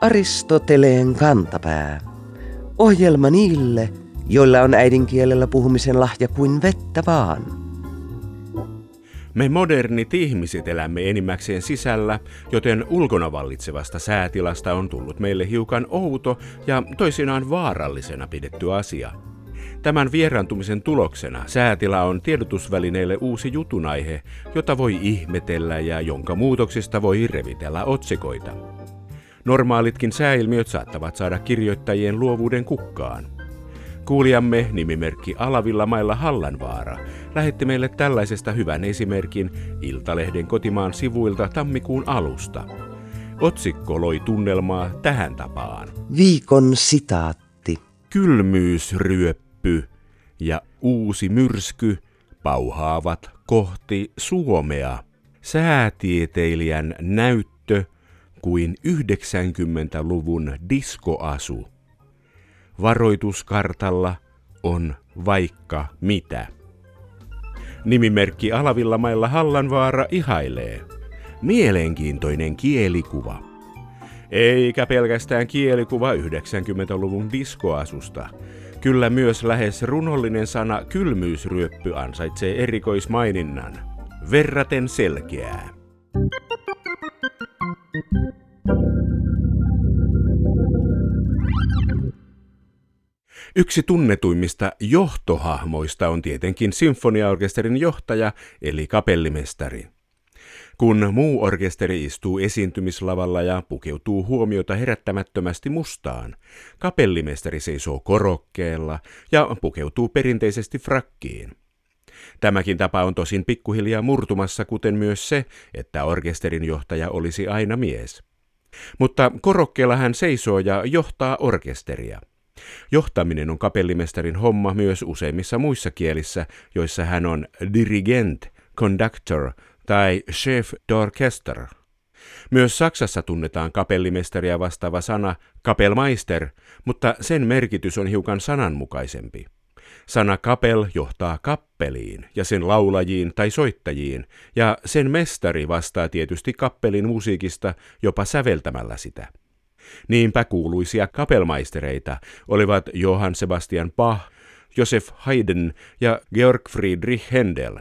Aristoteleen kantapää. Ohjelma niille, joilla on äidinkielellä puhumisen lahja kuin vettä vaan. Me modernit ihmiset elämme enimmäkseen sisällä, joten ulkona vallitsevasta säätilasta on tullut meille hiukan outo ja toisinaan vaarallisena pidetty asia. Tämän vieraantumisen tuloksena säätila on tiedotusvälineille uusi jutunaihe, jota voi ihmetellä ja jonka muutoksista voi revitellä otsikoita. Normaalitkin sääilmiöt saattavat saada kirjoittajien luovuuden kukkaan. Kuulijamme nimimerkki Alavilla mailla Hallanvaara lähetti meille tällaisesta hyvän esimerkin Iltalehden kotimaan sivuilta tammikuun alusta. Otsikko loi tunnelmaa tähän tapaan. Viikon sitaatti. Kylmyysryöppy ja uusi myrsky pauhaavat kohti Suomea. Säätieteilijän näyttö kuin 90-luvun diskoasu. Varoituskartalla on vaikka mitä. Nimimerkki Alavillamailla Hallanvaara ihailee. Mielenkiintoinen kielikuva. Eikä pelkästään kielikuva 90-luvun diskoasusta. Kyllä myös lähes runollinen sana kylmyysryöppy ansaitsee erikoismaininnan. Verraten selkeää. Yksi tunnetuimmista johtohahmoista on tietenkin sinfoniaorkesterin johtaja eli kapellimestari. Kun muu orkesteri istuu esiintymislavalla ja pukeutuu huomiota herättämättömästi mustaan, kapellimestari seisoo korokkeella ja pukeutuu perinteisesti frakkiin. Tämäkin tapa on tosin pikkuhiljaa murtumassa, kuten myös se, että orkesterin johtaja olisi aina mies. Mutta korokkeella hän seisoo ja johtaa orkesteria. Johtaminen on kapellimestarin homma myös useimmissa muissa kielissä, joissa hän on dirigent, conductor tai chef d'orchestre. Myös Saksassa tunnetaan kapellimestaria vastaava sana kapelmeister, mutta sen merkitys on hiukan sananmukaisempi. Sana kapel johtaa kappeliin ja sen laulajiin tai soittajiin, ja sen mestari vastaa tietysti kappelin musiikista jopa säveltämällä sitä. Niinpä kuuluisia kapelmaistereita olivat Johann Sebastian Bach, Josef Haydn ja Georg Friedrich Händel.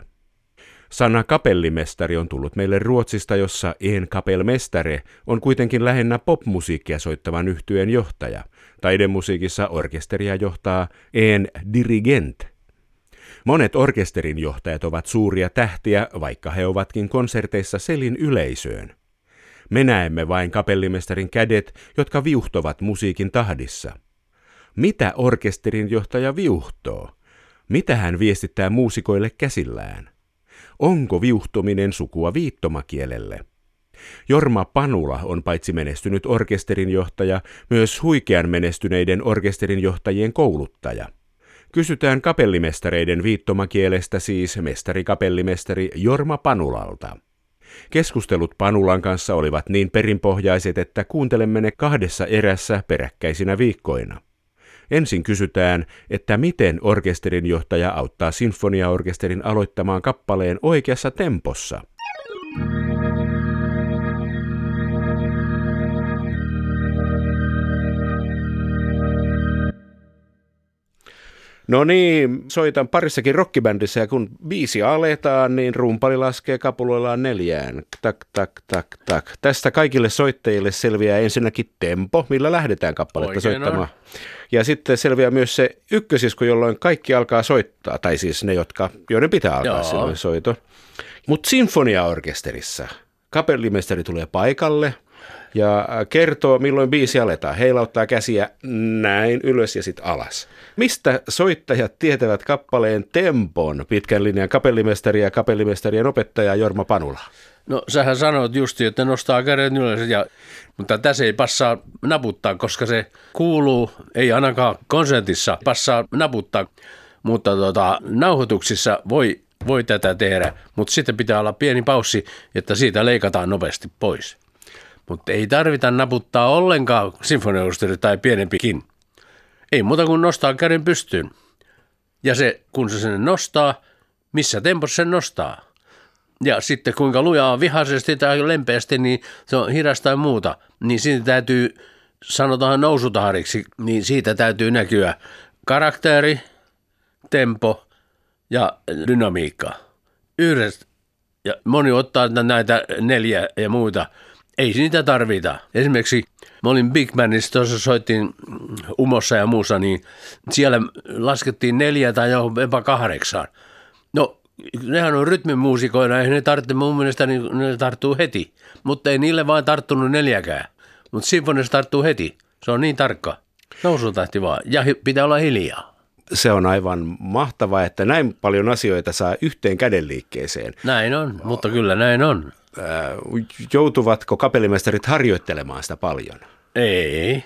Sana kapellimestari on tullut meille Ruotsista, jossa en kapelmestare on kuitenkin lähinnä popmusiikkia soittavan yhtyeen johtaja. Taidemusiikissa orkesteria johtaa en dirigent. Monet orkesterin johtajat ovat suuria tähtiä, vaikka he ovatkin konserteissa selin yleisöön. Me näemme vain kapellimestarin kädet, jotka viuhtovat musiikin tahdissa. Mitä orkesterin johtaja viuhtoo? Mitä hän viestittää muusikoille käsillään? Onko viuhtominen sukua viittomakielelle? Jorma Panula on paitsi menestynyt orkesterin johtaja, myös huikean menestyneiden orkesterin johtajien kouluttaja. Kysytään kapellimestareiden viittomakielestä siis mestarikapellimestari Jorma Panulalta. Keskustelut Panulan kanssa olivat niin perinpohjaiset, että kuuntelemme ne kahdessa erässä peräkkäisinä viikkoina. Ensin kysytään, että miten orkesterin johtaja auttaa sinfoniaorkesterin aloittamaan kappaleen oikeassa tempossa – No niin, soitan parissakin rockibändissä ja kun biisi aletaan, niin rumpali laskee kapuloillaan neljään. Tak, tak, tak, tak. Tästä kaikille soittajille selviää ensinnäkin tempo, millä lähdetään kappaletta Oikein soittamaan. On. Ja sitten selviää myös se ykkösisku, jolloin kaikki alkaa soittaa, tai siis ne, jotka, joiden pitää alkaa Joo. silloin soito. Mutta sinfoniaorkesterissa kapellimestari tulee paikalle, ja kertoo, milloin biisi aletaan. Heilauttaa käsiä näin ylös ja sitten alas. Mistä soittajat tietävät kappaleen tempon pitkän linjan kapellimestari ja kapellimestarien opettaja Jorma Panula? No sähän sanoit justi, että nostaa kädet ylös, ja, mutta tässä ei passaa naputtaa, koska se kuuluu, ei ainakaan konsertissa passaa naputtaa, mutta tota, nauhoituksissa voi, voi tätä tehdä, mutta sitten pitää olla pieni paussi, että siitä leikataan nopeasti pois. Mutta ei tarvita naputtaa ollenkaan sinfoniaorkesteri tai pienempikin. Ei muuta kuin nostaa käden pystyyn. Ja se, kun se sen nostaa, missä tempossa sen nostaa? Ja sitten kuinka lujaa vihaisesti tai lempeästi, niin se on hidas tai muuta. Niin siitä täytyy, sanotaan nousutahariksi, niin siitä täytyy näkyä karakteri, tempo ja dynamiikka. Yhdessä. Ja moni ottaa näitä neljä ja muita. Ei niitä tarvita. Esimerkiksi mä olin Big Bandissa, tuossa soittiin Umossa ja muussa, niin siellä laskettiin neljä tai jopa kahdeksan. No, nehän on rytmimuusikoina, eihän ne tarvitse mun mielestä, niin ne tarttuu heti. Mutta ei niille vaan tarttunut neljäkään. Mutta sinfonissa tarttuu heti. Se on niin tarkka. Nousutahti vaan. Ja pitää olla hiljaa. Se on aivan mahtavaa, että näin paljon asioita saa yhteen kädenliikkeeseen. Näin on, mutta kyllä näin on. Joutuvatko kapellimestarit harjoittelemaan sitä paljon? Ei.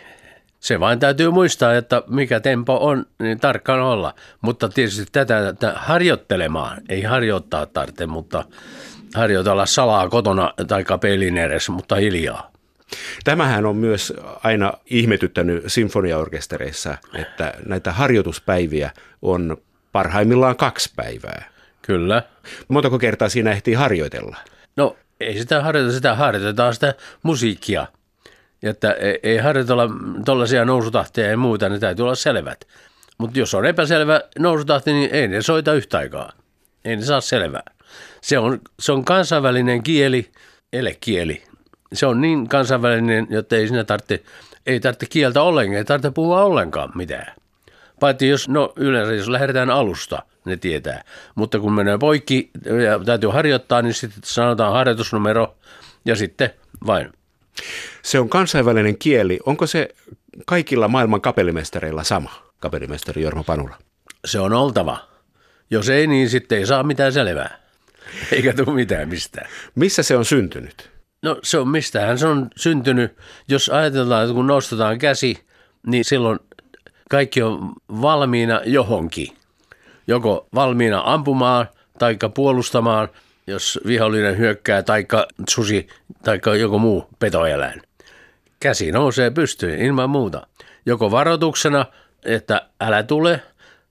Se vain täytyy muistaa, että mikä tempo on, niin tarkkaan olla. Mutta tietysti tätä, tätä harjoittelemaan, ei harjoittaa tarvitse, mutta harjoitella salaa kotona tai pelin edessä, mutta hiljaa. Tämähän on myös aina ihmetyttänyt sinfoniaorkestereissa, että näitä harjoituspäiviä on parhaimmillaan kaksi päivää. Kyllä. Montako kertaa siinä ehtii harjoitella? No ei sitä harjoiteta, sitä harjoitetaan sitä musiikkia. Että ei harjoitella tuollaisia nousutahtia ja muuta, ne täytyy olla selvät. Mutta jos on epäselvä nousutahti, niin ei ne soita yhtä aikaa. Ei ne saa selvää. Se on, se on kansainvälinen kieli, elekieli. Se on niin kansainvälinen, jotta ei siinä tarvitse, ei tarvitse kieltä ollenkaan, ei tarvitse puhua ollenkaan mitään. Paitsi jos, no yleensä jos lähdetään alusta, ne tietää. Mutta kun menee poikki ja täytyy harjoittaa, niin sitten sanotaan harjoitusnumero ja sitten vain. Se on kansainvälinen kieli. Onko se kaikilla maailman kapellimestareilla sama, kapellimestari Jorma Panula? Se on oltava. Jos ei, niin sitten ei saa mitään selvää. Eikä tule mitään mistään. Missä se on syntynyt? No se on mistähän se on syntynyt. Jos ajatellaan, että kun nostetaan käsi, niin silloin kaikki on valmiina johonkin. Joko valmiina ampumaan tai puolustamaan, jos vihollinen hyökkää, tai susi tai joku muu petoeläin. Käsi nousee pystyyn ilman muuta. Joko varoituksena, että älä tule,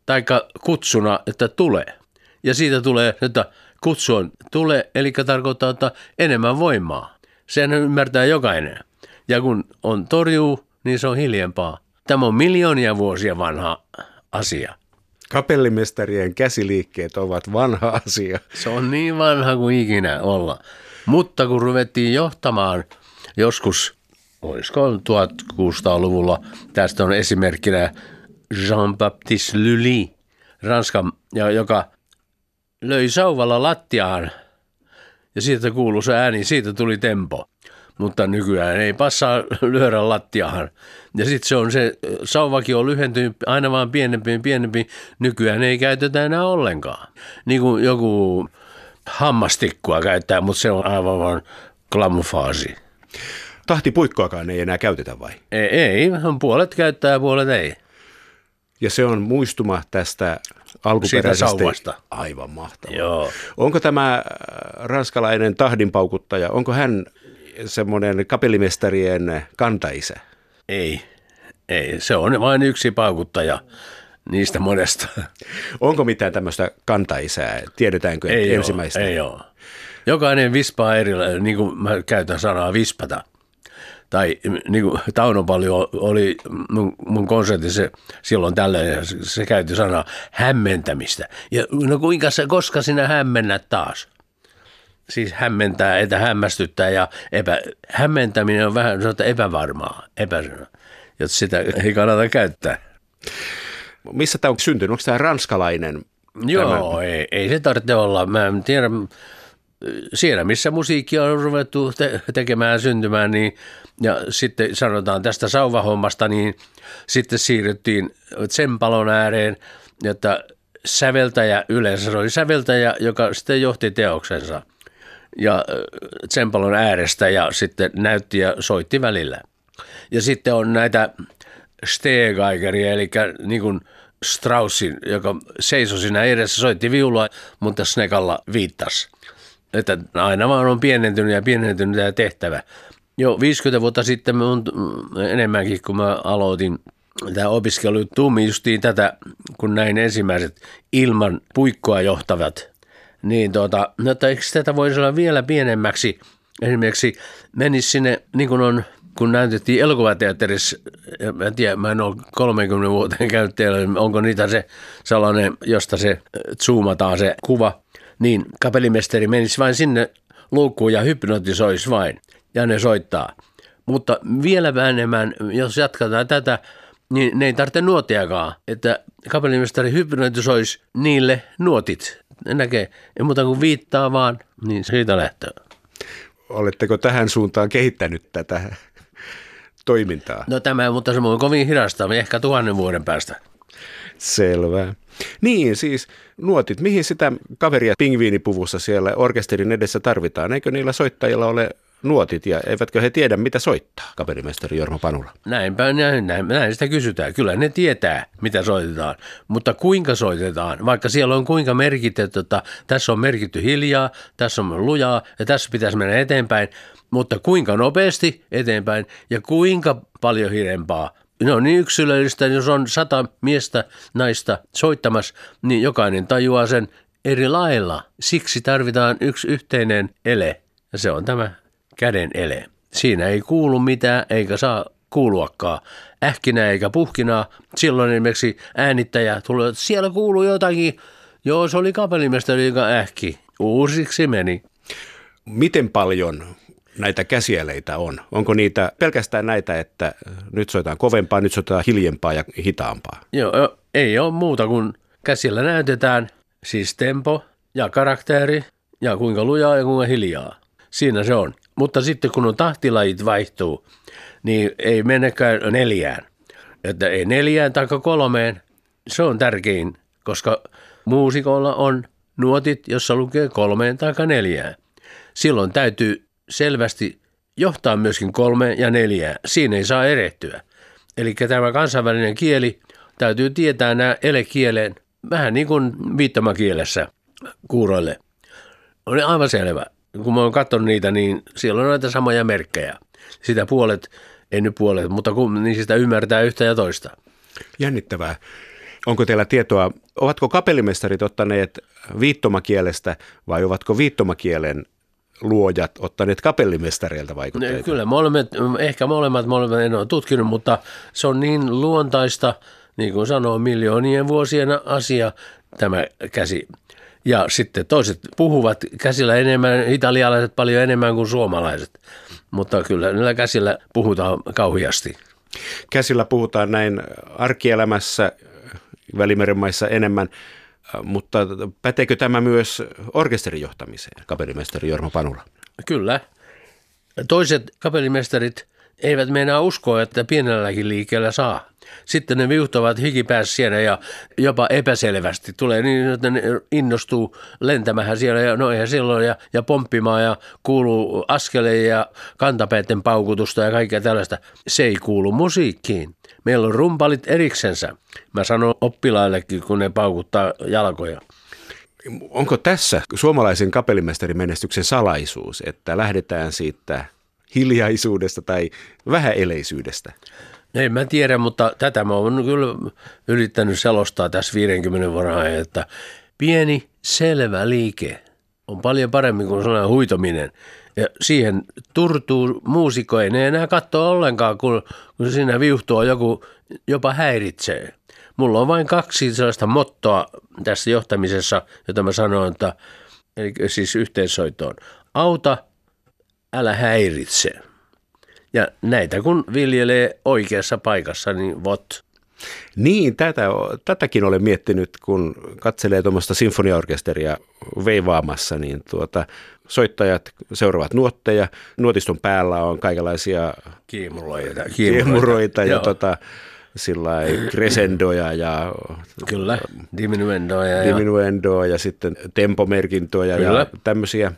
tai kutsuna, että tule. Ja siitä tulee, että kutsu on tule, eli tarkoittaa, että enemmän voimaa. Sen ymmärtää jokainen. Ja kun on torjuu, niin se on hiljempaa. Tämä on miljoonia vuosia vanha asia. Kapellimestarien käsiliikkeet ovat vanha asia. Se on niin vanha kuin ikinä olla. Mutta kun ruvettiin johtamaan joskus, olisiko 1600-luvulla, tästä on esimerkkinä Jean-Baptiste Lully, Ranskan, joka löi sauvalla lattiaan ja siitä kuului se ääni, siitä tuli tempo mutta nykyään ei passaa lyödä lattiahan. Ja sitten se on se, sauvakin on lyhentynyt aina vaan pienempi ja pienempi, nykyään ei käytetä enää ollenkaan. Niin kuin joku hammastikkua käyttää, mutta se on aivan vaan klamufaasi. Tahtipuikkoakaan ei enää käytetä vai? Ei, ei puolet käyttää ja puolet ei. Ja se on muistuma tästä alkuperäisestä. Sauvasta. Aivan mahtavaa. Joo. Onko tämä äh, ranskalainen tahdinpaukuttaja, onko hän semmoinen kapellimestarien kantaisä? Ei, ei. Se on vain yksi paukuttaja niistä monesta. Onko mitään tämmöistä kantaisää? Tiedetäänkö ei ensimmäistä? Ole, ei ole. Jokainen vispaa erillä, niin kuin mä käytän sanaa vispata. Tai niin kuin Tauno paljon oli mun, mun konsertissa silloin tällöin, se käytti sanaa hämmentämistä. Ja no kuinka se, koska sinä hämmennät taas? Siis hämmentää, että hämmästyttää ja epä, hämmentäminen on vähän epävarmaa, epäsynä, jotta sitä ei kannata käyttää. Missä tämä on syntynyt? Onko tämä ranskalainen? Joo, tämä? Ei, ei se tarvitse olla. Mä en tiedä, siellä missä musiikkia on ruvettu te- tekemään syntymään, niin, ja sitten sanotaan tästä sauvahommasta, niin sitten siirryttiin tsempalon ääreen, että säveltäjä yleensä, se oli säveltäjä, joka sitten johti teoksensa – ja tsempalon äärestä ja sitten näytti ja soitti välillä. Ja sitten on näitä Stegeigeria, eli niin kuin Straussin, joka seisoi siinä edessä, soitti viulua, mutta Snekalla viittasi. Että aina vaan on pienentynyt ja pienentynyt tämä tehtävä. Jo 50 vuotta sitten on enemmänkin, kun mä aloitin tämä opiskelu tuumi justiin tätä, kun näin ensimmäiset ilman puikkoa johtavat Niin tuota, no, että eikö tätä voisi olla vielä pienemmäksi? Esimerkiksi menisi sinne, niin kuin on kun näytettiin elokuvateatterissa, mä en tiedä, mä en ole 30 vuoteen käynyt teillä, onko niitä se sellainen, josta se zoomataan se kuva, niin kapellimestari menisi vain sinne luukkuun ja hypnotisoisi vain, ja ne soittaa. Mutta vielä vähemmän, jos jatketaan tätä, niin ne ei tarvitse nuotiakaan, että kapellimestari hypnotisoisi niille nuotit. Näkee, ei muuta kuin viittaa vaan, niin siitä lähtee. Oletteko tähän suuntaan kehittänyt tätä toimintaa? No tämä, mutta se on kovin hidasta, ehkä tuhannen vuoden päästä. Selvä. Niin, siis nuotit, mihin sitä kaveria pingviinipuvussa siellä orkesterin edessä tarvitaan? Eikö niillä soittajilla ole nuotit ja eivätkö he tiedä, mitä soittaa, kaverimestari Jorma Panula? Näinpä, näin, näin, näin sitä kysytään. Kyllä ne tietää, mitä soitetaan, mutta kuinka soitetaan, vaikka siellä on kuinka merkitty, että tässä on merkitty hiljaa, tässä on lujaa ja tässä pitäisi mennä eteenpäin, mutta kuinka nopeasti eteenpäin ja kuinka paljon hirempaa. No niin yksilöllistä, jos on sata miestä, naista soittamassa, niin jokainen tajuaa sen eri lailla. Siksi tarvitaan yksi yhteinen ele, ja se on tämä käden ele. Siinä ei kuulu mitään, eikä saa kuuluakaan ähkinää eikä puhkinaa. Silloin esimerkiksi äänittäjä tulee, että siellä kuuluu jotakin. Joo, se oli kapellimestari, joka ähki. Uusiksi meni. Miten paljon näitä käsieleitä on? Onko niitä pelkästään näitä, että nyt soitetaan kovempaa, nyt soitetaan hiljempaa ja hitaampaa? Joo, ei ole muuta kuin käsillä näytetään siis tempo ja karakteri ja kuinka lujaa ja kuinka hiljaa. Siinä se on. Mutta sitten kun on tahtilajit vaihtuu, niin ei mennäkään neljään. Että ei neljään tai kolmeen, se on tärkein, koska muusikolla on nuotit, jossa lukee kolmeen tai neljään. Silloin täytyy selvästi johtaa myöskin kolme ja neljää. Siinä ei saa erehtyä. Eli tämä kansainvälinen kieli täytyy tietää nämä elekieleen vähän niin kuin viittomakielessä kuuroille. On aivan selvä. Kun mä oon katsonut niitä, niin siellä on näitä samoja merkkejä. Sitä puolet, ei nyt puolet, mutta kun, niin sitä ymmärtää yhtä ja toista. Jännittävää. Onko teillä tietoa, ovatko kapellimestarit ottaneet viittomakielestä vai ovatko viittomakielen luojat ottaneet kapellimestareilta vaikutteita? Kyllä, molemmat, ehkä molemmat, molemmat en ole tutkinut, mutta se on niin luontaista, niin kuin sanoo, miljoonien vuosien asia tämä käsi. Ja sitten toiset puhuvat käsillä enemmän, italialaiset paljon enemmän kuin suomalaiset, mutta kyllä niillä käsillä puhutaan kauhiasti. Käsillä puhutaan näin arkielämässä Välimeren maissa enemmän mutta päteekö tämä myös orkesterin johtamiseen, kapellimestari Jorma Panula? Kyllä. Toiset kapellimestarit eivät meinaa uskoa, että pienelläkin liikkeellä saa. Sitten ne viuhtavat hikipäässä siellä ja jopa epäselvästi. Tulee niin, että ne innostuu lentämään siellä ja no eihän silloin ja, ja pomppimaan ja kuuluu askeleen ja kantapäitten paukutusta ja kaikkea tällaista. Se ei kuulu musiikkiin. Meillä on rumpalit eriksensä. Mä sanon oppilaillekin, kun ne paukuttaa jalkoja. Onko tässä suomalaisen kapellimestarimenestyksen salaisuus, että lähdetään siitä hiljaisuudesta tai vähäeleisyydestä? Ei mä tiedä, mutta tätä mä oon kyllä yrittänyt selostaa tässä 50 vuoden ajan, että pieni selvä liike on paljon paremmin kuin sellainen huitominen. Ja siihen turtuu muusikko, ei ne enää katsoa ollenkaan, kun, kun siinä viuhtoa joku jopa häiritsee. Mulla on vain kaksi sellaista mottoa tässä johtamisessa, jota mä sanon, että eli siis yhteensoitoon. Auta, älä häiritse. Ja näitä kun viljelee oikeassa paikassa, niin vot. Niin, tätä, tätäkin olen miettinyt, kun katselee tuommoista sinfoniaorkesteria veivaamassa, niin tuota, soittajat seuraavat nuotteja. Nuotiston päällä on kaikenlaisia kiimuroita, kiimuroita, kiimuroita ja tota, sillä crescendoja ja... Kyllä, diminuendoja. Diminuendoja ja, ja sitten tempomerkintoja Kyllä. ja tämmöisiä.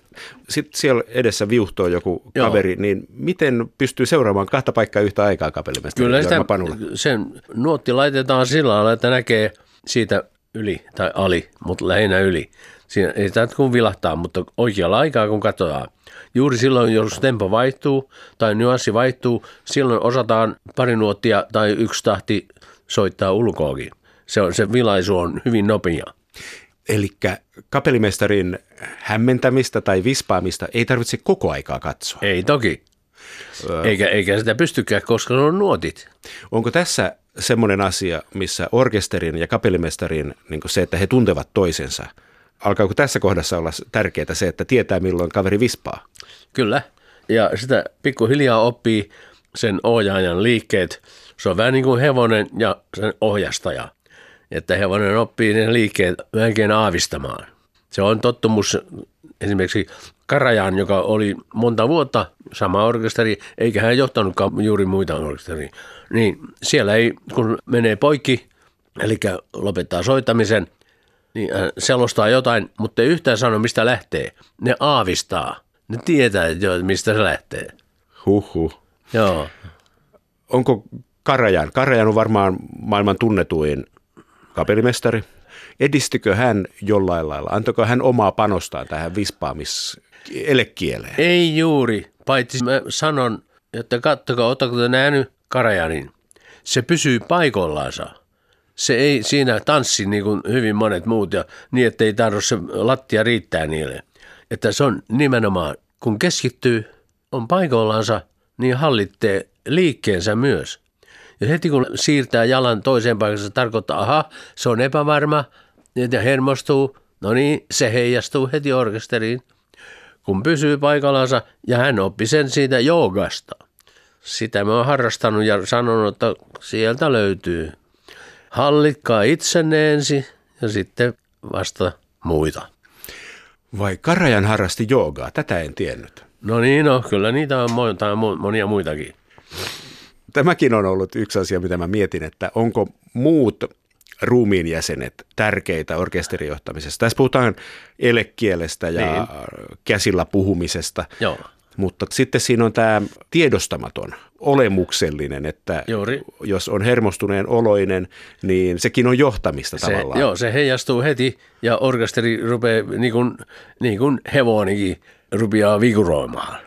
Sitten siellä edessä viuhtoo joku Joo. kaveri, niin miten pystyy seuraamaan kahta paikkaa yhtä aikaa kapellimesta? Kyllä sitä, sen nuotti laitetaan sillä lailla, että näkee siitä yli tai ali, mutta lähinnä yli. Siinä ei tämä kun vilahtaa, mutta oikealla aikaa kun katsotaan. Juuri silloin, jos tempo vaihtuu tai nyanssi vaihtuu, silloin osataan pari nuottia tai yksi tahti soittaa ulkoakin. Se, on, se vilaisu on hyvin nopea. Eli kapellimestarin hämmentämistä tai vispaamista ei tarvitse koko aikaa katsoa. Ei toki. Eikä, eikä sitä pystykään, koska ne on nuotit. Onko tässä semmoinen asia, missä orkesterin ja kapellimestarin niin se, että he tuntevat toisensa, alkaako tässä kohdassa olla tärkeää se, että tietää milloin kaveri vispaa? Kyllä. Ja sitä pikkuhiljaa oppii sen ohjaajan liikkeet. Se on vähän niin kuin hevonen ja sen ohjastaja. Että hevonen oppii ne liikkeet melkein aavistamaan. Se on tottumus esimerkiksi Karajan, joka oli monta vuotta sama orkesteri, eikä hän johtanutkaan juuri muita orkesteria. Niin siellä ei, kun menee poikki, eli lopettaa soittamisen, niin hän selostaa jotain, mutta ei yhtään sano, mistä lähtee. Ne aavistaa. Ne tietää, mistä se lähtee. Huhhuh. Joo. Onko Karajan? Karajan on varmaan maailman tunnetuin kapellimestari. Edistykö hän jollain lailla? Antoiko hän omaa panostaan tähän vispaamis elekieleen? Ei juuri, paitsi mä sanon, että kattokaa, ottako te nähnyt Karajanin. Se pysyy paikoillansa. Se ei siinä tanssi niin kuin hyvin monet muut ja niin, että ei tarvitse se lattia riittää niille. Että se on nimenomaan, kun keskittyy, on paikoillansa, niin hallittee liikkeensä myös. Ja heti kun siirtää jalan toiseen paikkaan, se tarkoittaa, aha, se on epävarma, ja hermostuu, no niin, se heijastuu heti orkesteriin, kun pysyy paikallansa, ja hän oppi sen siitä joogasta. Sitä mä oon harrastanut ja sanonut, että sieltä löytyy. Hallikkaa itsenne ensin ja sitten vasta muita. Vai Karajan harrasti joogaa? Tätä en tiennyt. No niin, no, kyllä niitä on monia muitakin. Tämäkin on ollut yksi asia, mitä mä mietin, että onko muut ruumiin jäsenet tärkeitä orkesterijohtamisessa. Tässä puhutaan elekielestä ja niin. käsillä puhumisesta. Joo. Mutta sitten siinä on tämä tiedostamaton, olemuksellinen, että Juuri. jos on hermostuneen oloinen, niin sekin on johtamista se, tavallaan. Joo, se heijastuu heti ja orkesteri rupeaa, niin kuin, niin kuin hevonikin, rupeaa viguroimaan.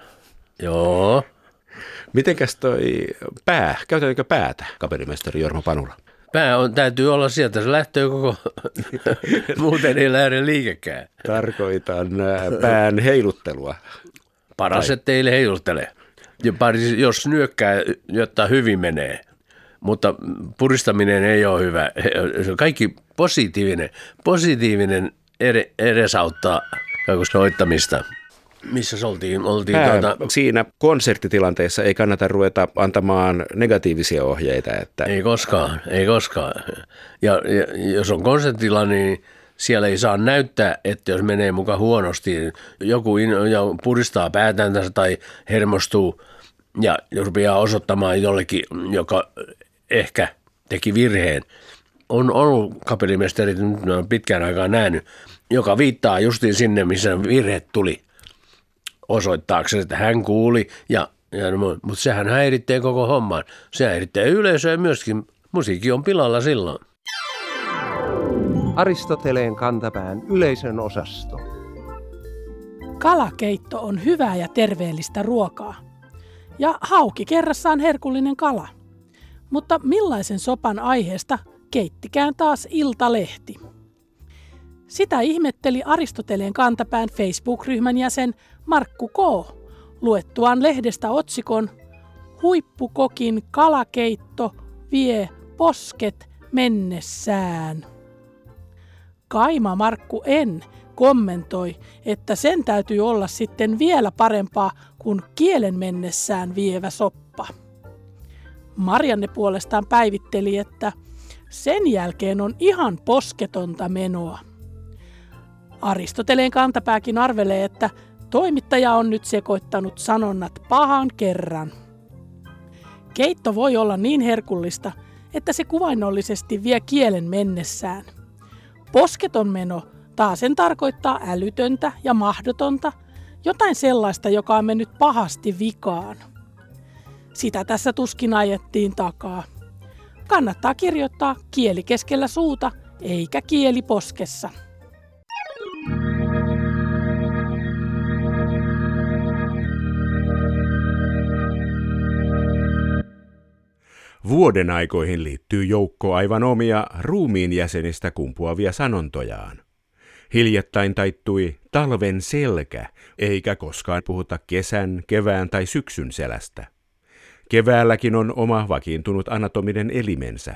Joo. Mitenkäs toi pää, käytetäänkö päätä, kapellimestari Jorma Panula? Pää on, täytyy olla sieltä, se lähtee koko, muuten ei lähde liikekään. Tarkoitan pään heiluttelua. Paras, tai... ettei heiluttele. Ja jos nyökkää, jotta hyvin menee. Mutta puristaminen ei ole hyvä. Kaikki positiivinen, positiivinen edesauttaa soittamista missä se oltiin? oltiin Pää, tuota... Siinä konserttitilanteessa ei kannata ruveta antamaan negatiivisia ohjeita. Että... Ei koskaan, ei koskaan. Ja, ja jos on konserttitilanne, niin siellä ei saa näyttää, että jos menee mukaan huonosti, joku in, ja puristaa päätäntänsä tai hermostuu ja rupeaa osoittamaan jollekin, joka ehkä teki virheen. On ollut kapellimestarit, nyt on pitkään aikaa nähnyt, joka viittaa justiin sinne, missä virhe tuli osoittaakseen, että hän kuuli, ja, ja, mutta sehän häiritsee koko homman. Se häiritsee yleisöä myöskin. Musiikki on pilalla silloin. Aristoteleen kantapään yleisön osasto. Kalakeitto on hyvää ja terveellistä ruokaa. Ja hauki kerrassaan herkullinen kala. Mutta millaisen sopan aiheesta keittikään taas Iltalehti? Sitä ihmetteli Aristoteleen kantapään Facebook-ryhmän jäsen Markku K. luettuaan lehdestä otsikon Huippukokin kalakeitto vie posket mennessään. Kaima Markku En kommentoi, että sen täytyy olla sitten vielä parempaa kuin kielen mennessään vievä soppa. Marianne puolestaan päivitteli, että sen jälkeen on ihan posketonta menoa. Aristoteleen kantapääkin arvelee, että toimittaja on nyt sekoittanut sanonnat pahan kerran. Keitto voi olla niin herkullista, että se kuvainnollisesti vie kielen mennessään. Posketon meno taasen tarkoittaa älytöntä ja mahdotonta, jotain sellaista, joka on mennyt pahasti vikaan. Sitä tässä tuskin ajettiin takaa. Kannattaa kirjoittaa kieli keskellä suuta eikä kieli poskessa. Vuoden aikoihin liittyy joukko aivan omia ruumiin jäsenistä kumpuavia sanontojaan. Hiljattain taittui talven selkä, eikä koskaan puhuta kesän, kevään tai syksyn selästä. Keväälläkin on oma vakiintunut anatominen elimensä.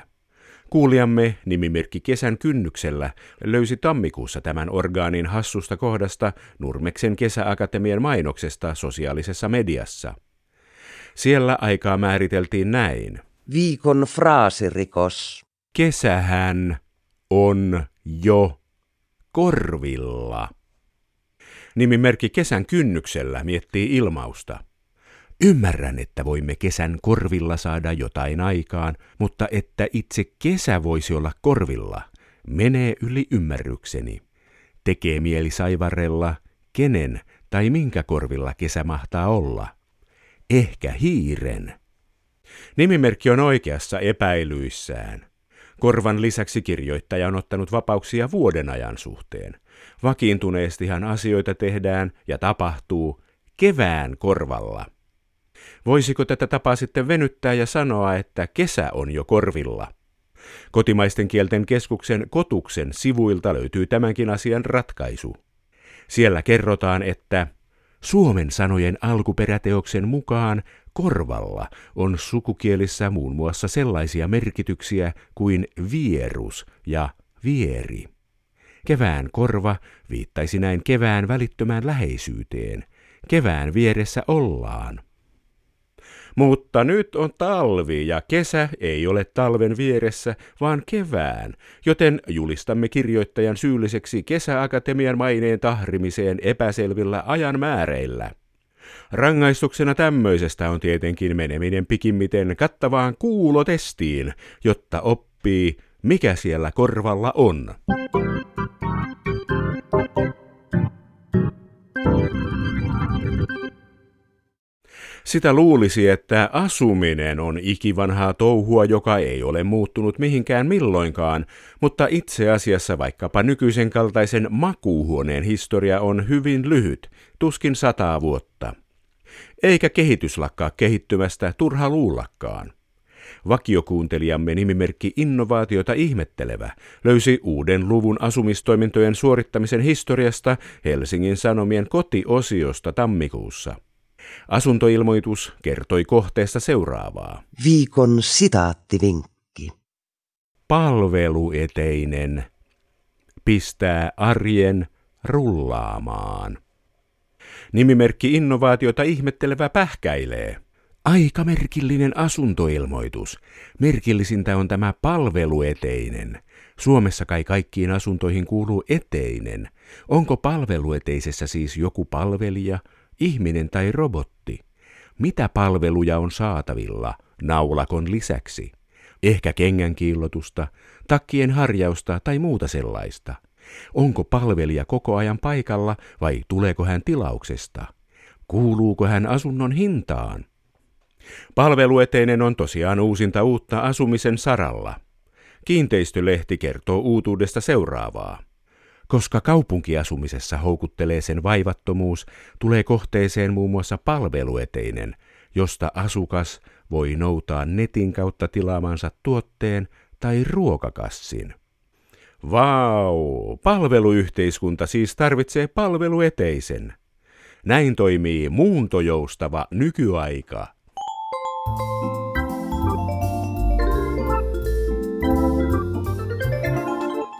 Kuulijamme nimimerkki Kesän kynnyksellä löysi tammikuussa tämän orgaanin hassusta kohdasta Nurmeksen kesäakatemian mainoksesta sosiaalisessa mediassa. Siellä aikaa määriteltiin näin. Viikon fraasirikos. Kesähän on jo korvilla. Nimimerkki Kesän kynnyksellä miettii ilmausta. Ymmärrän, että voimme kesän korvilla saada jotain aikaan, mutta että itse kesä voisi olla korvilla, menee yli ymmärrykseni. Tekee mieli saivarella, kenen tai minkä korvilla kesä mahtaa olla. Ehkä hiiren. Nimimerkki on oikeassa epäilyissään. Korvan lisäksi kirjoittaja on ottanut vapauksia vuoden ajan suhteen. Vakiintuneestihan asioita tehdään ja tapahtuu kevään korvalla. Voisiko tätä tapaa sitten venyttää ja sanoa, että kesä on jo korvilla? Kotimaisten kielten keskuksen kotuksen sivuilta löytyy tämänkin asian ratkaisu. Siellä kerrotaan, että Suomen sanojen alkuperäteoksen mukaan korvalla on sukukielissä muun muassa sellaisia merkityksiä kuin vierus ja vieri. Kevään korva viittaisi näin kevään välittömään läheisyyteen. Kevään vieressä ollaan. Mutta nyt on talvi ja kesä ei ole talven vieressä, vaan kevään, joten julistamme kirjoittajan syylliseksi kesäakatemian maineen tahrimiseen epäselvillä ajan määreillä. Rangaistuksena tämmöisestä on tietenkin meneminen pikimmiten kattavaan kuulotestiin, jotta oppii, mikä siellä korvalla on. Sitä luulisi, että asuminen on ikivanhaa touhua, joka ei ole muuttunut mihinkään milloinkaan, mutta itse asiassa vaikkapa nykyisen kaltaisen makuuhuoneen historia on hyvin lyhyt, tuskin sataa vuotta. Eikä kehitys lakkaa kehittymästä turha luullakaan. Vakiokuuntelijamme nimimerkki Innovaatiota ihmettelevä löysi uuden luvun asumistoimintojen suorittamisen historiasta Helsingin Sanomien kotiosiosta tammikuussa. Asuntoilmoitus kertoi kohteesta seuraavaa. Viikon sitaattivinkki. Palvelueteinen pistää arjen rullaamaan. Nimimerkki innovaatiota ihmettelevä pähkäilee. Aika merkillinen asuntoilmoitus. Merkillisintä on tämä palvelueteinen. Suomessa kai kaikkiin asuntoihin kuuluu eteinen. Onko palvelueteisessä siis joku palvelija, ihminen tai robotti? Mitä palveluja on saatavilla naulakon lisäksi? Ehkä kengän kiillotusta, takkien harjausta tai muuta sellaista. Onko palvelija koko ajan paikalla vai tuleeko hän tilauksesta? Kuuluuko hän asunnon hintaan? Palvelueteinen on tosiaan uusinta uutta asumisen saralla. Kiinteistölehti kertoo uutuudesta seuraavaa. Koska kaupunkiasumisessa houkuttelee sen vaivattomuus, tulee kohteeseen muun muassa palvelueteinen, josta asukas voi noutaa netin kautta tilaamansa tuotteen tai ruokakassin. Vau, palveluyhteiskunta siis tarvitsee palvelueteisen. Näin toimii muuntojoustava nykyaika.